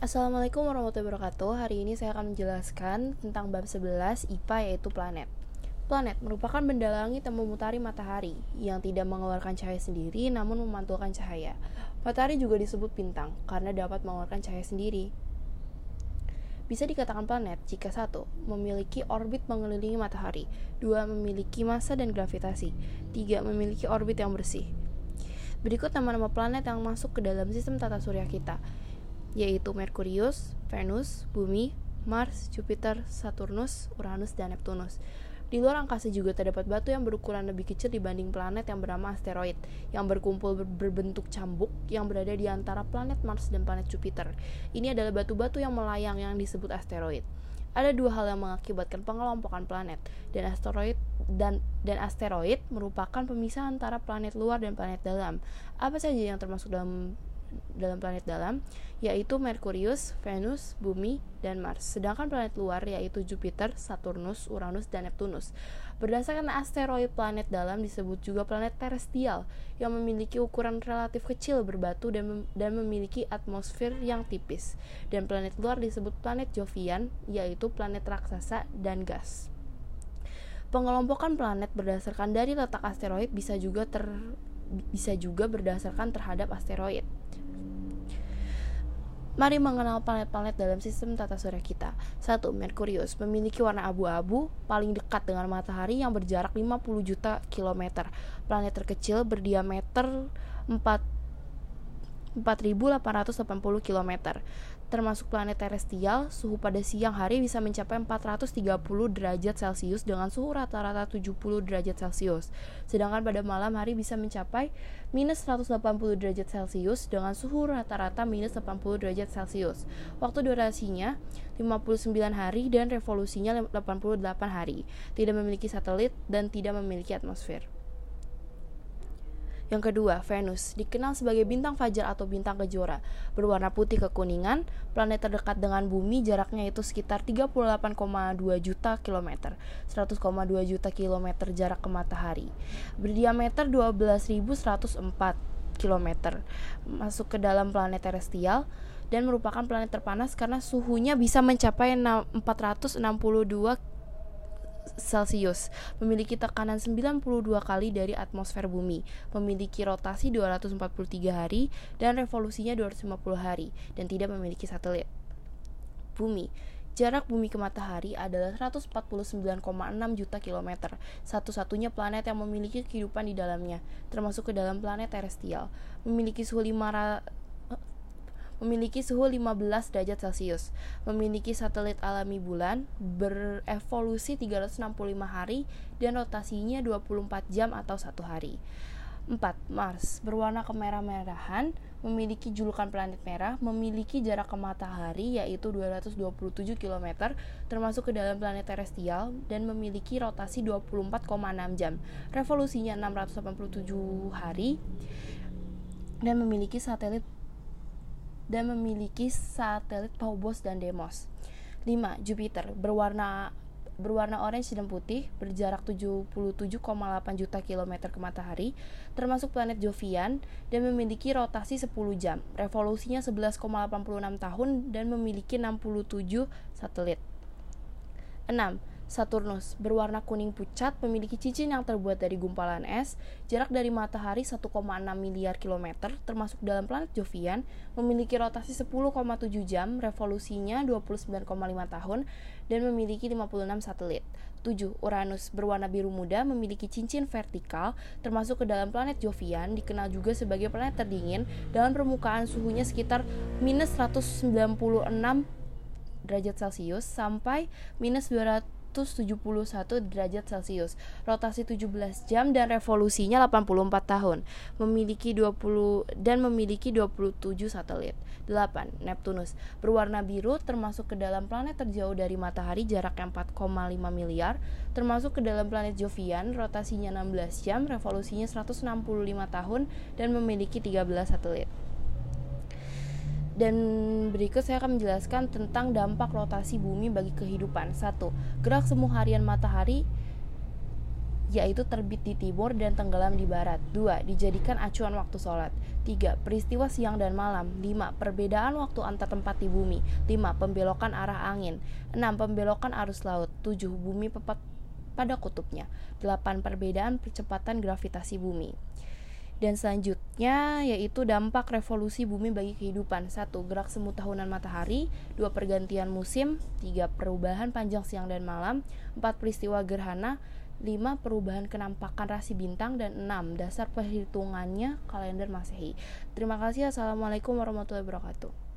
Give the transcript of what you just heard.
Assalamualaikum warahmatullahi wabarakatuh. Hari ini saya akan menjelaskan tentang bab 11 IPA yaitu planet. Planet merupakan benda langit yang memutari matahari Yang tidak mengeluarkan cahaya sendiri namun memantulkan cahaya. Matahari juga disebut bintang karena dapat mengeluarkan cahaya sendiri. Bisa dikatakan planet jika satu memiliki orbit mengelilingi matahari, dua memiliki massa dan gravitasi, tiga memiliki orbit yang bersih. Berikut nama-nama planet yang masuk ke dalam sistem tata surya kita yaitu Merkurius, Venus, Bumi, Mars, Jupiter, Saturnus, Uranus, dan Neptunus. Di luar angkasa juga terdapat batu yang berukuran lebih kecil dibanding planet yang bernama asteroid, yang berkumpul ber berbentuk cambuk yang berada di antara planet Mars dan planet Jupiter. Ini adalah batu-batu yang melayang yang disebut asteroid. Ada dua hal yang mengakibatkan pengelompokan planet dan asteroid dan dan asteroid merupakan pemisah antara planet luar dan planet dalam. Apa saja yang termasuk dalam dalam planet dalam yaitu Merkurius, Venus, Bumi, dan Mars. Sedangkan planet luar yaitu Jupiter, Saturnus, Uranus, dan Neptunus. Berdasarkan asteroid planet dalam disebut juga planet terestial yang memiliki ukuran relatif kecil berbatu dan, mem dan memiliki atmosfer yang tipis. Dan planet luar disebut planet Jovian yaitu planet raksasa dan gas. Pengelompokan planet berdasarkan dari letak asteroid bisa juga ter bisa juga berdasarkan terhadap asteroid. Mari mengenal planet-planet dalam sistem tata surya kita. 1. Merkurius memiliki warna abu-abu paling dekat dengan matahari yang berjarak 50 juta kilometer. Planet terkecil berdiameter 4 4880 km. Termasuk planet terestial, suhu pada siang hari bisa mencapai 430 derajat Celcius dengan suhu rata-rata 70 derajat Celcius. Sedangkan pada malam hari bisa mencapai minus 180 derajat Celcius dengan suhu rata-rata minus 80 derajat Celcius. Waktu durasinya 59 hari dan revolusinya 88 hari. Tidak memiliki satelit dan tidak memiliki atmosfer. Yang kedua, Venus dikenal sebagai bintang fajar atau bintang kejora, berwarna putih kekuningan. Planet terdekat dengan bumi jaraknya itu sekitar 38,2 juta kilometer, 100,2 juta kilometer jarak ke matahari. Berdiameter 12.104 kilometer. Masuk ke dalam planet terestial dan merupakan planet terpanas karena suhunya bisa mencapai 462 Celcius, memiliki tekanan 92 kali dari atmosfer bumi, memiliki rotasi 243 hari dan revolusinya 250 hari dan tidak memiliki satelit. Bumi Jarak bumi ke matahari adalah 149,6 juta kilometer, satu-satunya planet yang memiliki kehidupan di dalamnya, termasuk ke dalam planet terestial. Memiliki suhu 500 memiliki suhu 15 derajat Celcius, memiliki satelit alami bulan, berevolusi 365 hari, dan rotasinya 24 jam atau satu hari. 4. Mars berwarna kemerah-merahan, memiliki julukan planet merah, memiliki jarak ke matahari yaitu 227 km, termasuk ke dalam planet terestial dan memiliki rotasi 24,6 jam. Revolusinya 687 hari dan memiliki satelit dan memiliki satelit Phobos dan Deimos. 5. Jupiter berwarna berwarna orange dan putih, berjarak 77,8 juta kilometer ke matahari, termasuk planet Jovian dan memiliki rotasi 10 jam. Revolusinya 11,86 tahun dan memiliki 67 satelit. 6. Saturnus berwarna kuning pucat memiliki cincin yang terbuat dari gumpalan es, jarak dari matahari 1,6 miliar kilometer, termasuk dalam planet Jovian, memiliki rotasi 10,7 jam, revolusinya 29,5 tahun, dan memiliki 56 satelit. 7. Uranus berwarna biru muda memiliki cincin vertikal, termasuk ke dalam planet Jovian, dikenal juga sebagai planet terdingin, dalam permukaan suhunya sekitar minus 196 derajat Celcius sampai minus 200 171 derajat Celcius, rotasi 17 jam dan revolusinya 84 tahun. Memiliki 20 dan memiliki 27 satelit. 8. Neptunus berwarna biru termasuk ke dalam planet terjauh dari matahari jaraknya 4,5 miliar, termasuk ke dalam planet Jovian, rotasinya 16 jam, revolusinya 165 tahun dan memiliki 13 satelit. Dan berikut saya akan menjelaskan tentang dampak rotasi bumi bagi kehidupan. Satu, gerak semu harian matahari yaitu terbit di timur dan tenggelam di barat. 2. Dijadikan acuan waktu sholat. 3. Peristiwa siang dan malam. 5. Perbedaan waktu antar tempat di bumi. 5. Pembelokan arah angin. 6. Pembelokan arus laut. 7. Bumi tepat pada kutubnya. 8. Perbedaan percepatan gravitasi bumi. Dan selanjutnya yaitu dampak revolusi bumi bagi kehidupan. 1. Gerak semu tahunan matahari 2. Pergantian musim 3. Perubahan panjang siang dan malam 4. Peristiwa gerhana 5. Perubahan kenampakan rasi bintang dan 6. Dasar perhitungannya kalender Masehi. Terima kasih. Assalamualaikum warahmatullahi wabarakatuh.